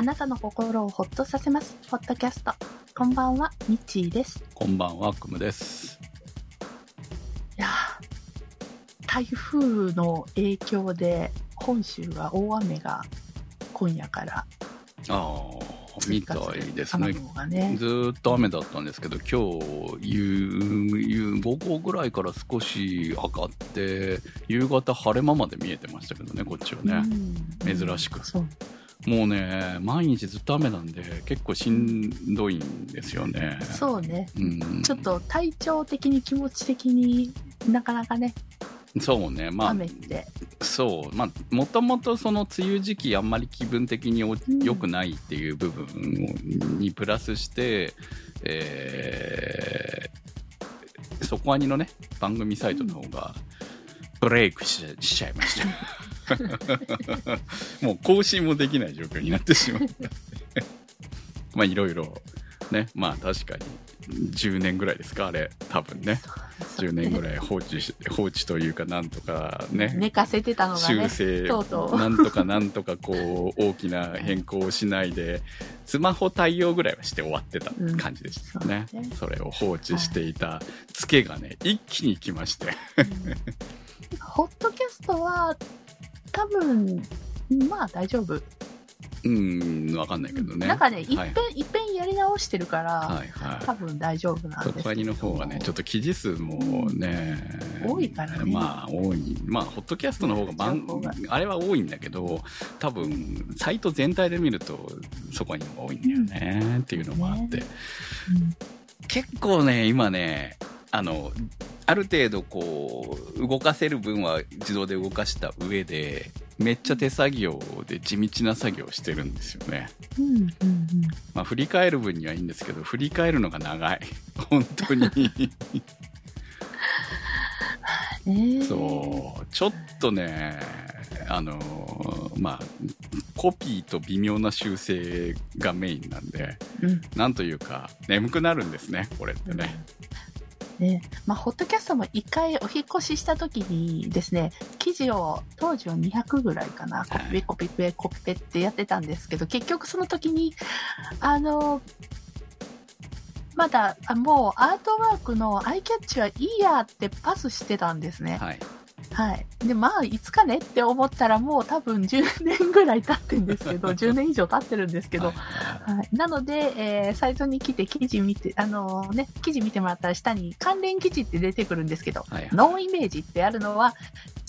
あなたの心をほっとさせます。ポッドキャスト。こんばんは、ミッチーです。こんばんは、くむです。いやー台風の影響で、本州は大雨が今夜からああ、みたいですねね。ずーっと雨だったんですけど、今日夕、夕午後ぐらいから少し上がって、夕方晴れ間まで見えてましたけどね、こっちはね。うん珍しくそう。もうね、毎日ずっと雨なんで、結構しんどいんですよね。そうね。うん。ちょっと体調的に気持ち的になかなかね、そうね、まあ雨、って。そう、まあ、もともとその梅雨時期あんまり気分的に良くないっていう部分にプラスして、えー、そこアニのね、番組サイトの方がブレイクししちゃいました。もう更新もできない状況になってしまった。まあいろいろ、ね、まあ確かに。10年ぐらいですか、あれ、多分ね。10年ぐらい放置し、放置というかなんとかね、寝かせてたのがね修。正とうとう。なんとかなんとかこう大きな変更をしないでスマホ対応ぐらいはして終わってた感じでしたね,、うんそうね。それを放置していたツケがね一気に来まして。うん。ホットキャストは、多分、まあ大丈夫。うんわかんないけどねなんかね、いっぺん、はいいっぺんやり直してるから、はいはい多分大丈夫なんですけど。そこにの方がね、ちょっと記事数もね、多いからねまあ多い。まあ、ホットキャストの方が番情報が、あれは多いんだけど、多分、サイト全体で見ると、そこにの方が多いんだよね、っていうのもあって。ね結構ね、今ね、あの、ある程度こう、動かせる分は自動で動かした上で、めっちゃ手作業で地道な作業をしてるんですよね。うん、うん、うん。まあ、振り返る分にはいいんですけど、振り返るのが長い。本当に。そう。ちょっとね、あの、まあ、コピーと微妙な修正がメインなんで、うん。なんというか、眠くなるんですね、これってね。ねまあ、ホットキャストも一回お引っ越しした時にですね、記事を当時は200ぐらいかな、コピペコピペコピペってやってたんですけど、結局その時に、あの、まだ、あもうアートワークのアイキャッチはいいやってパスしてたんですね。はい。はい。で、まあ、いつかねって思ったらもう多分10年ぐらい経ってるんですけど、10年以上経ってるんですけど、はい。はい、なので、えーサイトに来て記事見て、あのね、記事見てもらったら下に関連記事って出てくるんですけど、はいはい。ノーイメージってあるのは、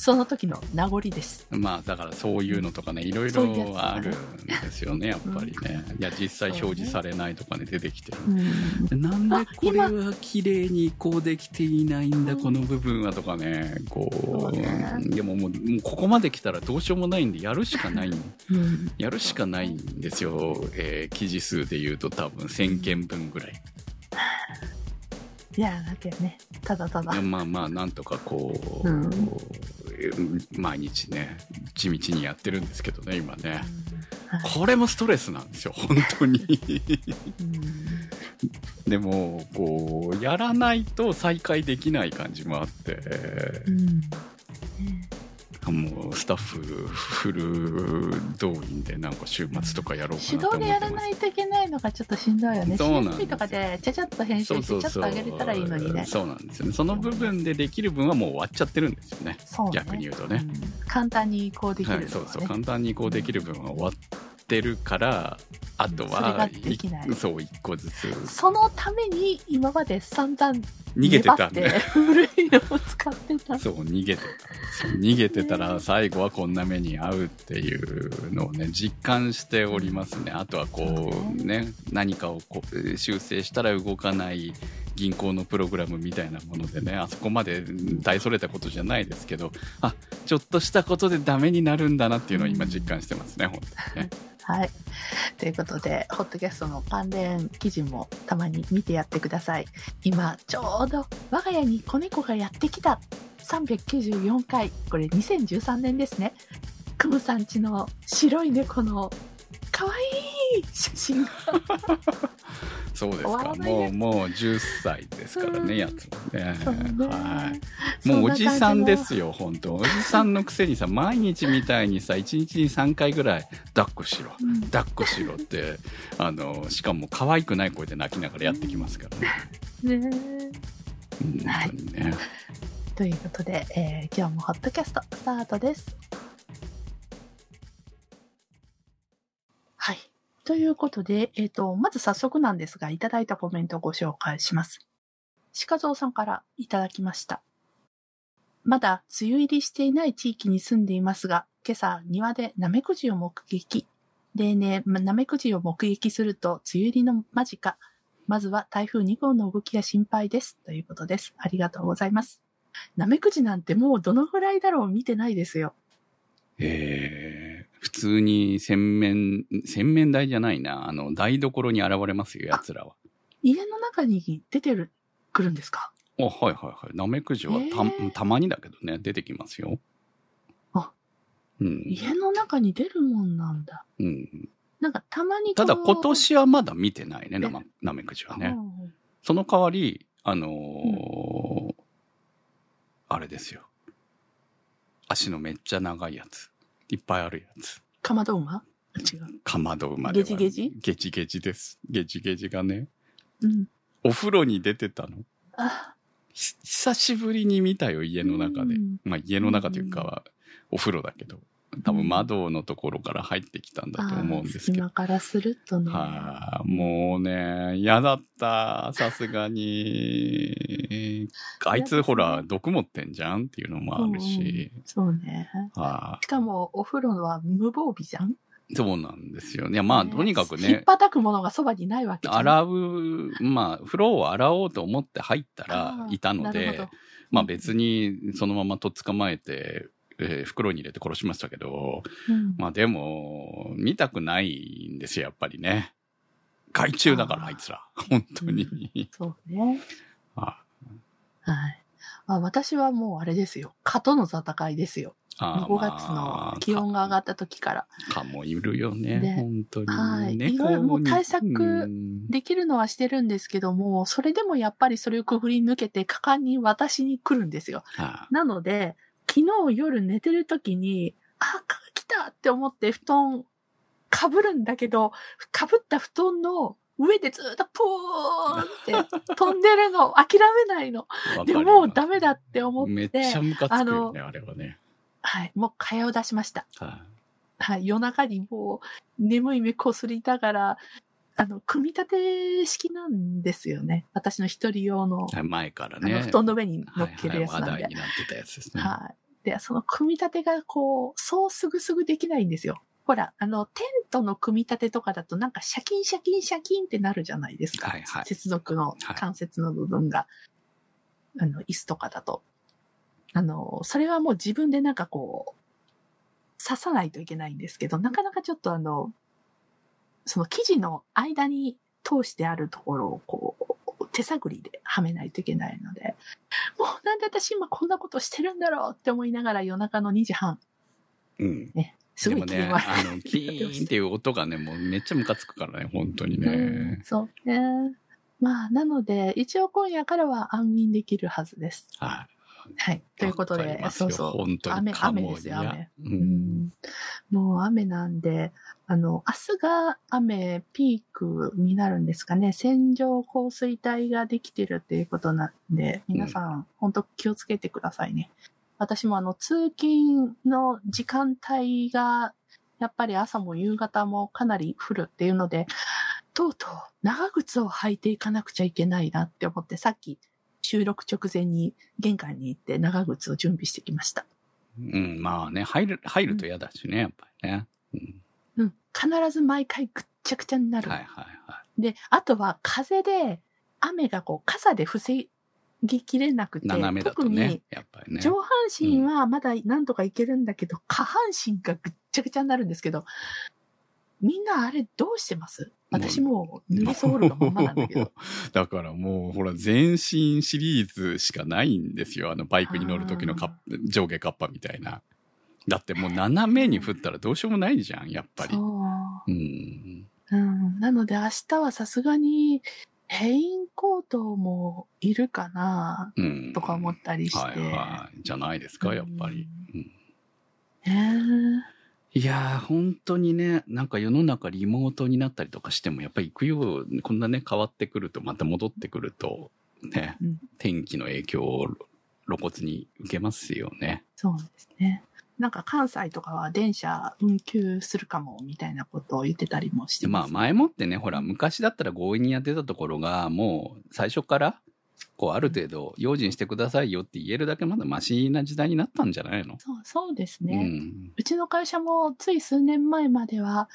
その時の名残です。まあだからそういうのとかねいろいろあるんですよねやっぱりね、いや実際表示されないとかね出てきてる、うん。でなんであこれは綺麗に移行できていないんだうん。この部分はとかねこそううね。でももうもうここまで来たらどうしようもないんでやるしかないうん。やるしかないんですよ、えー記事数で言うと多分1000件分ぐらいいや、だけどね、ただただ。まあまあなんとかこう、うん。えー毎日ね地道にやってるんですけどね今ね、はい。これもストレスなんですよ、本当に。うん。でも、こう、やらないと再開できない感じもあって、うん。ねもうスタッフフル動員でなんか週末とかやろうか手動なと思ってます。でやらないといけないのがちょっとしんどいよね。そうなとかでちゃちゃっと編集してちょっと上げれたらいいのにね。そうなんですよね。その部分でできる分はもう終わっちゃってるんですよね。ね逆に言うとね。うん簡単に移行できるね、はい、そうそう。簡単に移行できる分は終わってるから、あとは、そう、一個ずつそのために今まで散々逃げてたん古いのを使ってた。そう、逃げてた。逃げてたら最後はこんな目に遭うっていうのをね、実感しておりますね。あとはこうね、何かをこう修正したら動かない銀行のプログラムみたいなものでね、あそこまで大それたことじゃないですけど、あ、ちょっとしたことでダメになるんだなっていうのを今実感してますね、本当にね。はい。ということで、ホットキャストの関連記事もたまに見てやってください。今、ちょうど我が家に子猫がやってきた394回、これ2013年ですね。クムさんちの白い猫の可愛い写真が そうですか。もう、もう10歳ですからね、やつもね。はい。もうおじさんですよ、本当おじさんのくせにさ、毎日みたいにさ、1日に3回ぐらい、抱っこしろ、うん抱っこしろって、あの、しかも可愛くない声で泣きながらやってきますからね。ねうん本当にね。ということで、えー今日もホットキャストスタートです。はい。ということで、えっ、と、まず早速なんですが、いただいたコメントをご紹介します。鹿蔵さんからいただきました。まだ梅雨入りしていない地域に住んでいますが、今朝庭でナメクジを目撃。例年、ナメクジを目撃すると梅雨入りの間近。まずは台風2号の動きが心配です。ということです。ありがとうございます。ナメクジなんてもうどのぐらいだろう見てないですよ。えー、普通に洗面、洗面台じゃないな、あの、台所に現れますよ、奴らは。家の中に出てる、来るんですか？あ、はいはいはい。ナメクジはた,、えーたまにだけどね、出てきますよ。あ、うん。家の中に出るもんなんだ。うん。なんかたまにただ今年はまだ見てないね、ナメクジはね。うんその代わり、あのーあれですよ。足のめっちゃ長いやつ。いっぱいあるやつ。かまど馬？違う。かまど馬ではゲジゲジ？ゲジゲジです。ゲジゲジがね。うん。お風呂に出てたの？あ、ひ久しぶりに見たよ、家の中で。うんまあ家の中というかは、お風呂だけど。多分窓のところから入ってきたんだと思うんですけど今。からするとね。はあ、もうね、嫌だった。さすがに。あいつほら、毒持ってんじゃんっていうのもあるし。そうね。はあ、しかもお風呂は無防備じゃん？そうなんですよね。まあ、ねとにかく引っね、叩くものがそばにないわけ。洗う、まあ、風呂を洗おうと思って入ったあらーいたのでまあ別にそのままとっ捕まえて、えー袋に入れて殺しましたけど、うんまあでも、見たくないんですよ、やっぱりね。害虫だから、あいつら。本当に。そうね。あはい。あ私はもうあれですよ。蚊との戦いですよ。あー5月の気温が上がった時から。蚊もいるよね、で本当に。はい猫いろいろもうに対策うんできるのはしてるんですけども、それでもやっぱりそれをくぐり抜けて果敢に私に来るんですよ。あなので、昨日夜寝てる時に、あ、蚊が来たって思って布団かぶるんだけど、かぶった布団の上でずっとポーンって 飛んでるの諦めないの。でもうダメだって思めって、っちゃムカつくあよのね、あれはね。はい、もう蚊帳を出しました。ははい、夜中にもう眠い目こすりながら、あの、組み立て式なんですよね。私の一人用の、いはい前からあの、ね。布団の上に乗っけるやつはいはい、なんで話題。になってたやつですね。はい。で、その組み立てがこう、そうすぐすぐできないんですよ。ほら、あの、テントの組み立てとかだとなんかシャキンシャキンシャキンってなるじゃないですか。はいはい接続のはい関節の部分が、あの、椅子とかだと。あの、それはもう自分でなんかこう、刺さないといけないんですけど、なかなかちょっとあの、その生地の間に通してあるところをこう、手探りではめないといけないので、もうなんで私今こんなことしてるんだろうって思いながら夜中の2時半、うん。すごい気でもね、分悪いあの、キーンっていう音がね、もうめっちゃムカつくからね、本当にうんね。そうね。まあ、なので、一応今夜からは安眠できるはずです。はい。はい。ということでそうそう。本当に雨、雨ですよ、雨。う。うんん。もう雨なんで、あの、明日が雨ピークになるんですかね。線状降水帯ができてるっていうことなんで、皆さん、本当気をつけてくださいね。私もあの、通勤の時間帯が、やっぱり朝も夕方もかなり降るっていうので、とうとう長靴を履いていかなくちゃいけないなって思って、さっき収録直前に玄関に行って長靴を準備してきました。うん、まあね、入る、入ると嫌だしね、やっぱりね。うん。うん。必ず毎回ぐっちゃぐちゃになる。はいはいはで、あとは風で、雨がこう傘で防ぎきれなくて、い。斜めだと特ねに、やっぱりね。上半身はまだなんとかいけるんだけど、下半身がぐっちゃぐちゃになるんですけど、みんなあれどうしてます？私もう濡れそうるのままなんだけど。だからもう、ほら、全身シリーズしかないんですよ。あの、バイクに乗る時の上下カッパみたいな。だってもう斜めに降ったらどうしようもないじゃん、やっぱり。そう。うん。うん。なので明日はさすがに、レインコートもいるかなうん。とか思ったりして。はいはい。じゃないですか、やっぱり。うんねいやー、本当にね、なんか世の中リモートになったりとかしても、やっぱり行くよう、こんなね、変わってくると、また戻ってくると、ね、うん天気の影響を露骨に受けますよね。そうですね。なんか関西とかは電車運休するかもみたいなことを言ってたりもしてます。でまあ前もってね、ほら、昔だったら強引にやってたところが、もう最初から、こう、ある程度、用心してくださいよって言えるだけまだマシな時代になったんじゃないの？そうそうですうね、ん。うちの会社もつい数年前までは、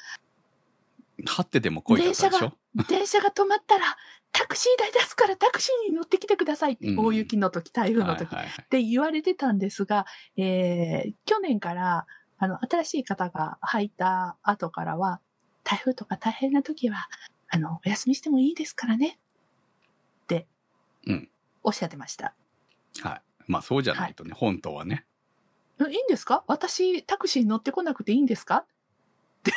張ってでも来いだったでしょ電車が止まったらタクシー代出すからタクシーに乗ってきてくださいって、うん。大雪の時、台風の時、はいはいはい。って言われてたんですが、えー去年から、あの、新しい方が入った後からは、台風とか大変な時は、あの、お休みしてもいいですからね、ってうん、おっしゃってました。はい。まあそうじゃないとね、本当はね。えいいんですか？私、タクシー乗ってこなくていいんですか？って、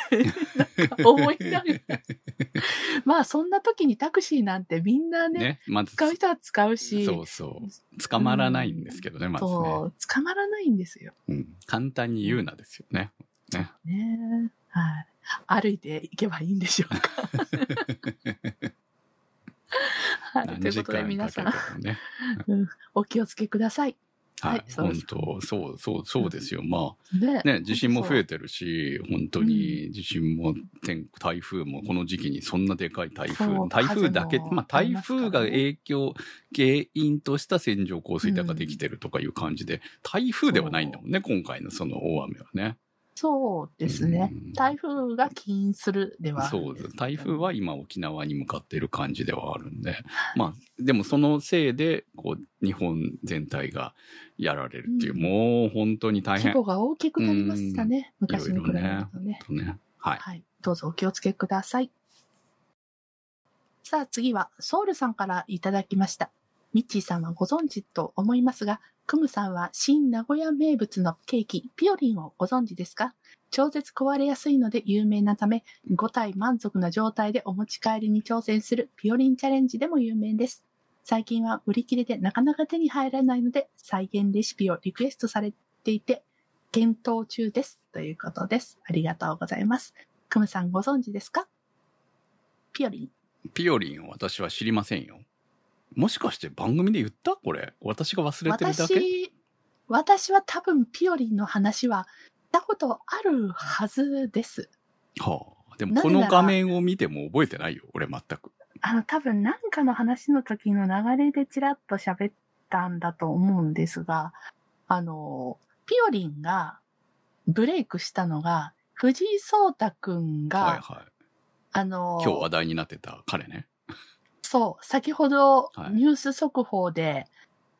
なんか思いながら。まあ、そんな時にタクシーなんてみんなね、ね、まず、使う人は使うし、そうそう。捕まらないんですけどね、まずね。そう、捕まらないんですよ。うん。簡単に言うなですよね。ね。ねはい。歩いて行けばいいんでしょうか。はい。ということで皆さん、かけてもね。お気をつけください。ははいい、そう本当そう、そう、そうですよ。まねあ、ね、地震も増えててるし、本当に地震も、天台風もこの時期にそんなでかい台。風台風だけ、まあ台風が影響、原因とした線状降水帯ができてるとかいう感じで、台風ではないんだもんね、今回のその大雨はね。そうですねうん。台風が起因するではあるんですけどそうです。台風は今沖縄に向かっている感じではあるんで、まあ、でもそのせいで、こう、日本全体がやられるっていう、うんもう本当に大変。規模が大きくなりましたね。うん昔に比べるとね。とね。はい。はい。どうぞお気をつけください。さあ次はソウルさんからいただきました。ミッチーさんはご存知と思いますが、クムさんは新名古屋名物のケーキ、ピオリンをご存知ですか？超絶壊れやすいので有名なため、5体満足な状態でお持ち帰りに挑戦するピオリンチャレンジでも有名です。最近は売り切れでなかなか手に入らないので、再現レシピをリクエストされていて、検討中です。ということです。ありがとうございます。クムさんご存知ですか？ピオリン。ピオリン私は知りませんよ。もしかして番組で言った？これ。私が忘れてるだけ？私、私は多分ピオリンの話はしたことあるはずです。はあ。でもこの画面を見ても覚えてないよ。俺全く。あの、多分なんかの話の時の流れでちらっと喋ったんだと思うんですが、あの、ピオリンがブレイクしたのが、藤井聡太くんが、はいはい。あの、今日話題になってた彼ね。そう、先ほどはい。ニュース速報で、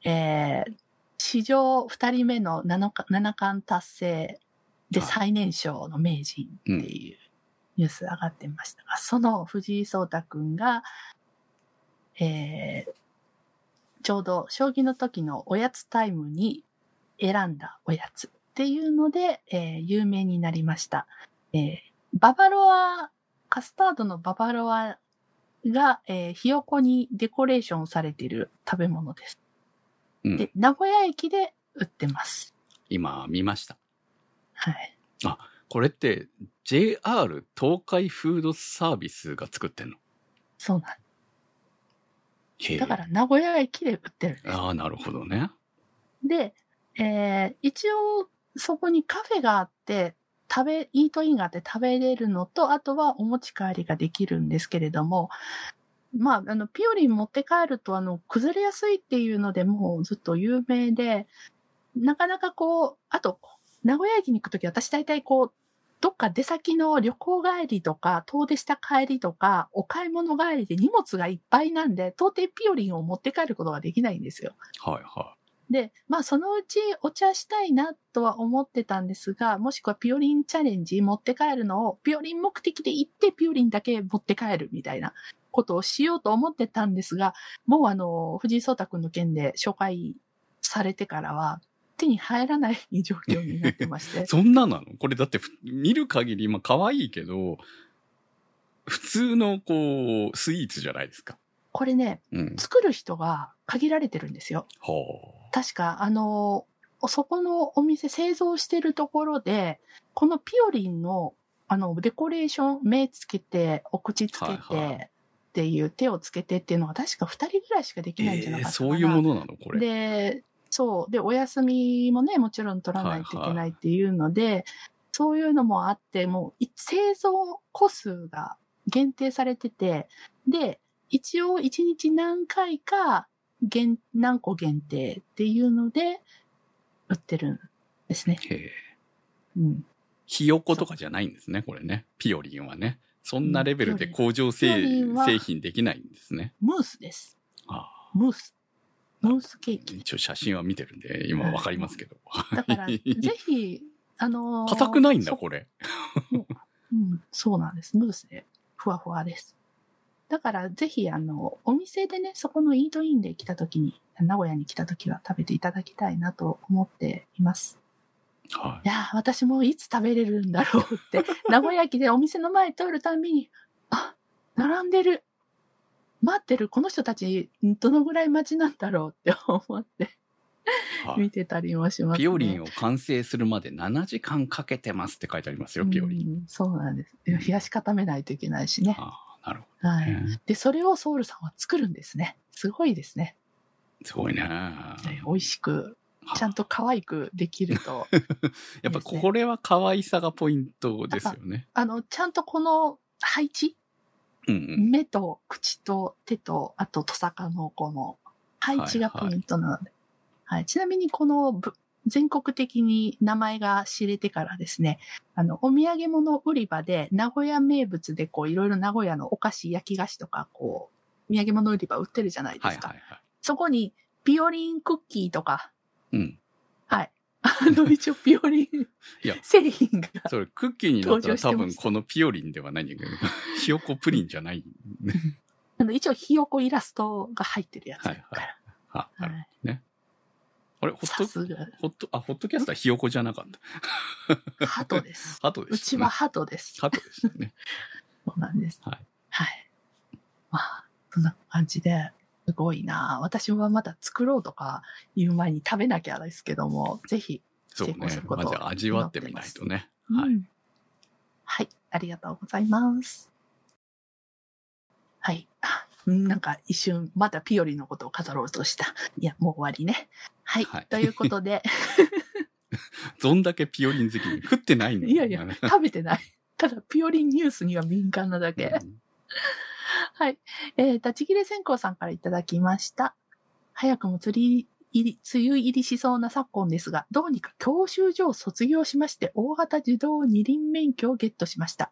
えー史上2人目の七冠達成ではい。最年少の名人っていうニュース上がってましたが、その藤井聡太くんが、えーちょうど将棋の時のおやつタイムに選んだおやつっていうので、えー有名になりました。えーババロア、カスタードのババロアが、えーひよこにデコレーションされている食べ物です。うんで、名古屋駅で売ってます。今見ました。はい。これって JR 東海フードサービスが作ってんの？そうなんだから名古屋駅で売ってるんです。ああ、なるほどね。で、えー一応そこにカフェがあって、食べ、イートインがあって食べれるのと、あとはお持ち帰りができるんですけれども、まあ、あの、ピオリン持って帰ると、あの、崩れやすいっていうのでもうずっと有名で、なかなかこう、あと、名古屋駅に行くとき私大体こう、どっか出先の旅行帰りとか、遠出した帰りとか、お買い物帰りで荷物がいっぱいなんで、到底ピオリンを持って帰ることができないんですよ。はいはで、まあそのうちお茶したいなとは思ってたんですが、もしくはピオリンチャレンジ持って帰るのを、ピオリン目的で行ってピオリンだけ持って帰るみたいなことをしようと思ってたんですが、もうあの、藤井聡太くんの件で紹介されてからは、手に入らない状況になってましてい。そんななの？これだってふ見る限り、まあ可愛いけど、普通のこう、スイーツじゃないですか。これね、うん。作る人が限られてるんですよ。ほ確か、あの、そこのお店製造してるところで、このピオリンの、あの、デコレーション、目つけて、お口つけて、はいはいっていう、手をつけてっていうのが確か二人ぐらいしかでう。きないんじゃなえー、かったかな。そういうものなのこれ。で、そう。で、お休みもね、もちろん取らないといけないっていうので、そういうのもあって、もうい製造個数が限定されてて、で、一応一日何回か限、何個限定っていうので、売ってるんですね。へえ。うん。ひよことかじゃないんですね、これね。ピオリンはね。そんなレベルでうん工場製品できないんですね。ムースです。あムース。ムースケーあキ。一応写真は見てるんで、今わかりますけど。だから、ぜひ、あのー硬くないんだ、そこれ。うん、そうなんです。ムースで、ふわふわです。だから、ぜひ、あの、お店でね、そこのイートインで来た時に、名古屋に来た時は食べていただきたいなと思っています。はいやー、私もいつ食べれるんだろうって、名古屋駅でお店の前通るたんびに、あ、並んでる。待ってる。この人たち、どのぐらい待ちなんだろうって 思ってい。はい見てたりもします、ね。ピオリンを完成するまで7時間かけてますって書いてありますよ、ピオリン。うんそうなんです。冷やし固めないといけないしね。なるほどはい。ね。で、それをソウルさんは作るんですね。すごいですね。すごいね。美味しく、ちゃんと可愛くできると。やっぱこれは可愛さがポイントですよね。あの、ちゃんとこの配置うんうん。目と口と手と、あとトサカのこの配置がポイントなので。はい、ちなみにこのぶ全国的に名前が知れてからですね、あの、お土産物売り場で名古屋名物でこういろいろ名古屋のお菓子、焼き菓子とかこう、土産物売り場売ってるじゃないですか。はいはいはい。そこにピオリンクッキーとか、うん。はい。あの、一応ピオリンいや製品が、それ、クッキーになったら多分このピオリンではないんだけど、ひよこプリンじゃない。あの、一応ひよこイラストが入ってるやつだから。はいあ、なるほはいどね。あれ、ホット、さすが、ホット、あ、ホットキャスターひよこじゃなかった。ハトです。ハトでうしたね。ちはハトです。ハトでしたね。そうなんです。はい。はい。まあ、そんな感じで、すごいな私はまだ作ろうとか言う前に食べなきゃですけども、ぜひ、そうねまず味わってみないとね。はい。うんはい。ありがとうございます。はい。なんか一瞬、まだピオリのことを語ろうとした。いや、もう終わりね。はい。はいということで、どんだけピオリン好きに食ってないんだいやいや、食べてない。ただ、ピオリンニュースには敏感なだけ。うんはい。えー、立ち切れ線香さんからいただきました。早くも釣り入り、梅雨入りしそうな昨今ですが、どうにか教習所を卒業しまして、大型自動二輪免許をゲットしました。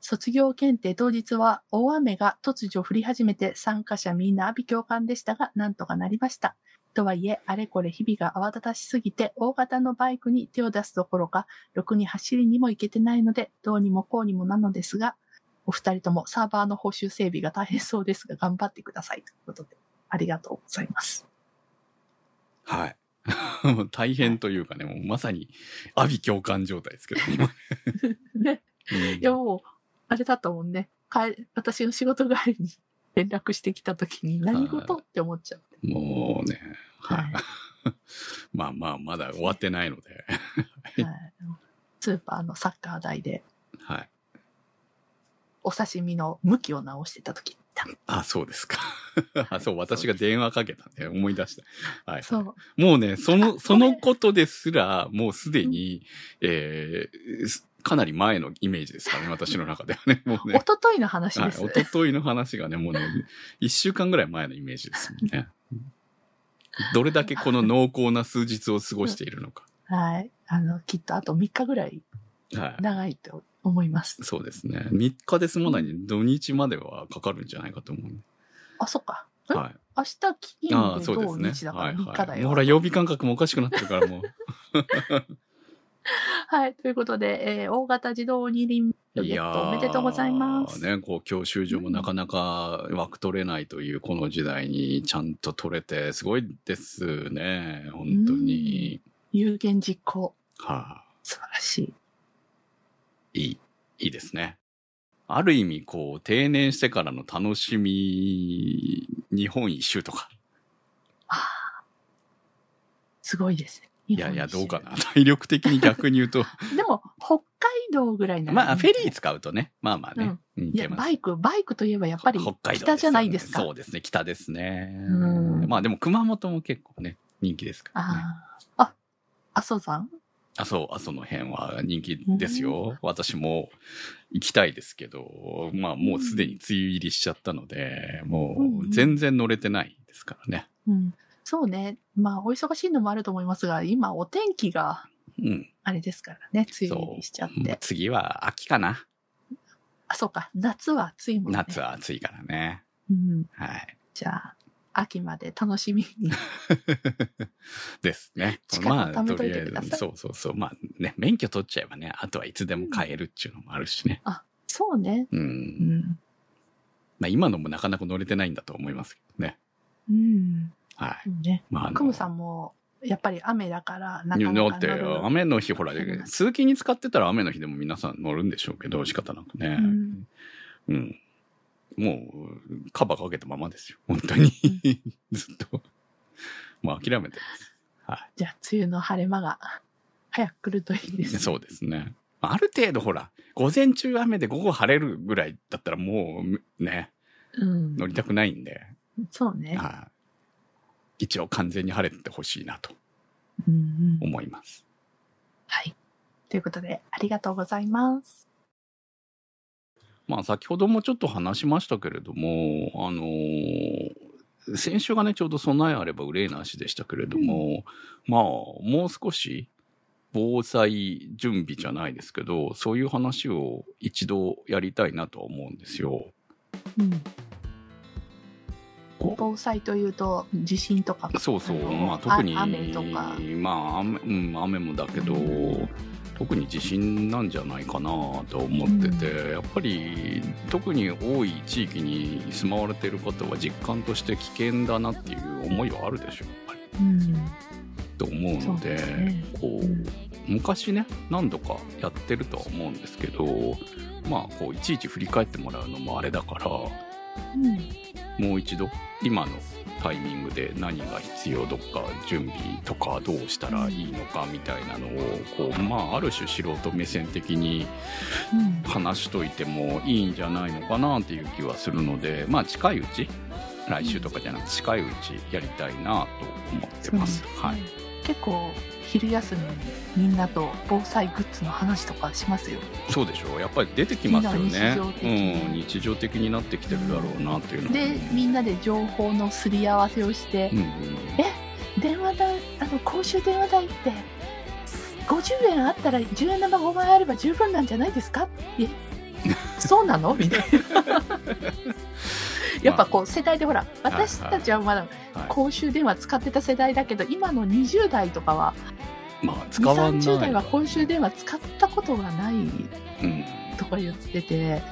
卒業検定当日は大雨が突如降り始めて参加者みんな阿鼻共感でしたが、なんとかなりました。とはいえ、あれこれ日々が慌ただしすぎて、大型のバイクに手を出すどころか、ろくに走りにも行けてないので、どうにもこうにもなのですが、お二人ともサーバーの報酬整備が大変そうですが、頑張ってください。ということで、ありがとうございます。はい。大変というかね、もうまさに、阿鼻共感状態ですけど、今。ね。うんいや、もう、あれだったもんね。帰私の仕事帰りに連絡してきた時に何事って思っちゃう。もうね、はい。は まあまあ、まだ終わってないので、はいスーパーのサッカー台ではい。お刺身の向きを直してた時。あ、そうですか。あ、そう、私が電話かけたんで思い出した。はい。そう。もうね、その、あそのことですら、もうすでに、えーすかなり前のイメージですからね、私の中ではね。もうね。一昨日の話はい、です。一昨日の話がね、もうね、一週間ぐらい前のイメージですもんね。どれだけこの濃厚な数日を過ごしているのか。はい。あの、きっとあと3日ぐらいはい。長いと思います。そうですね。3日で済まないんで、土日まではかかるんじゃないかと思う。あ、そっか。え？はい。明日金土。日だからはい、3日だよ。はい。ほら、曜日感覚もおかしくなってるから、もう。はい。ということで、えー大型自動二輪ゲットおめでとうございます。ね、こう、教習所もなかなか枠取れないというこの時代にちゃんと取れて、すごいですね。本当に。有言実行。はあ、素晴らしい。いい、いいですね。ある意味、こう、定年してからの楽しみ、日本一周とか。ああ。すごいですね。いやいや、どうかな。体力的に逆に言うと。でも、北海道ぐらいならまあ、フェリー使うとね。まあまあね。うん、いや、バイク、バイクといえばやっぱり北海道、北じゃないですか。そうですね、北ですね。うんまあでも熊本も結構ね、人気ですからね。ああ。あ、阿蘇山？あ、そう、あその辺は人気ですよ。私も行きたいですけど、まあもうすでに梅雨入りしちゃったので、もう全然乗れてないですからね。うん。そうね。まあ、お忙しいのもあると思いますが、今、お天気が、うん。あれですからね、梅雨入りしちゃって。次は秋かな。あ、そうか。夏は暑いもんね。夏は暑いからね。うん。はい。じゃあ、秋まで楽しみに。ですね。力を貯めといてくださいそうそうそう。まあね、免許取っちゃえばね、あとはいつでも買えるっていうのもあるしね。そうね。うん。うん。まあ今のもなかなか乗れてないんだと思いますけどね。うん。はい。ね。まあクムさんも、やっぱり雨だから、なかなか乗るだって、雨の日、ほら、通勤に使ってたら雨の日でも皆さん乗るんでしょうけど、仕方なくね。うんうん。もう、カバーかけたままですよ。本当に。ずっと。もう諦めてます。はじゃあ、梅雨の晴れ間が早く来るといいでい。すね。そうですね。ある程度ほら、午前中雨で午後晴れるぐらいだったらもう、ね、うん。乗りたくないんで、そうね。はい一応完全に晴れてほしいなとうんうん。思います。はい。ということで、ありがとうございます。まあ先ほどもちょっと話しましたけれども、あのー先週がね、ちょうど備えあれば憂いなしでしたけれども、まあ、もう少し防災準備じゃないですけど、そういう話を一度やりたいなとは思うんですよ。うん。防災というと、地震とか。そうそう、まあ特に、あ雨とか。まあ雨、うん、雨もだけど、特に地震なんじゃないかなと思ってて、やっぱり特に多い地域に住まわれている方は実感として危険だなっていう思いはあるでしょやっぱりうん。と思うのでねこう昔ね何度かやってるとは思うんですけどまあこういちいち振り返ってもらうのもあれだからうん。もう一度今のタイミングで何が必要どっか準備とかどうしたらいいのかみたいなのをこうまあある種素人目線的にうん。話しといてもいいんじゃないのかなっていう気はするのでまあ近いうち来週とかじゃなくて近いうちやりたいなと思ってます。はい。結構、昼休みにみんなと防災グッズの話とかしますよ。そうでしょう。やっぱり出てきますよね。みんな日常的に。うん、日常的になってきてるだろうなっていうのは。で、みんなで情報のすり合わせをしてう、んうん。電話代、あの、公衆電話代って、50円あったら10円玉5枚あれば十分なんじゃないですか？えそうなの？みたいな。やっぱこう世代でほら私たちはまだはい。公衆電話使ってた世代だけど今の20代とかはまあ使わない230代は公衆電話使ったことがないうん。とか言ってて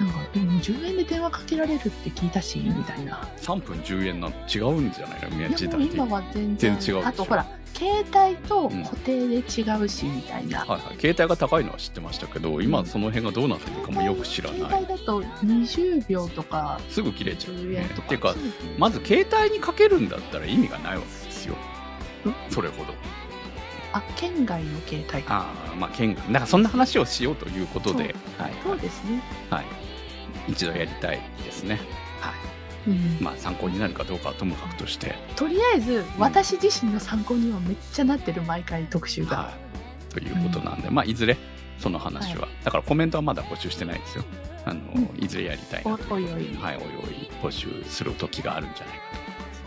なんかでも10円で電話かけられるって聞いたしみたいな。3分10円な違うんじゃないの？宮地でも代的に今は全然違う。あとほら携帯と固定で違うしみたいな、はいはい、携帯が高いのは知ってましたけど今その辺がどうなってるかもよく知らない。携帯だと20秒とかすぐ切れちゃう、10ね。っていうかまず携帯にかけるんだったら意味がないわけですよ。それほど。あ県外の携帯か。ああまあ県外。だからそんな話をしようということで、はい。そうですね、はい、一度やりたいですね。はい。うん。まあ参考になるかどうかはともかくとして、とりあえず私自身の参考にはめっちゃなってる毎回特集が、はい、ということなんで、まあいずれその話は、だからコメントはまだ募集してないですよ。あの、うん。いずれやりたいおなと。おいおい。はいおいおい。募集する時があるんじゃないかと思います。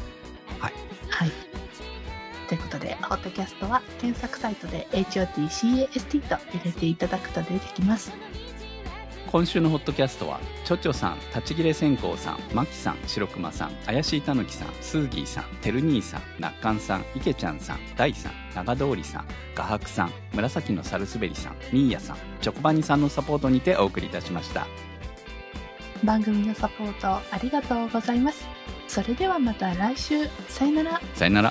はい。ということで、ホットキャストは検索サイトで HOTCAST と入れていただくと出てきます。今週のホットキャストはちょちょさん立ち切れ線香さんまきさん白熊さん怪しいたぬきさんスーギーさんてる兄さんなっかんさんいけちゃんさん大さん長通りさん画伯さん紫のサルスベリさんみーやさんチョコバニさんのサポートにてお送りいたしました番組のサポートありがとうございます。それではまた来週。さよなら。さよなら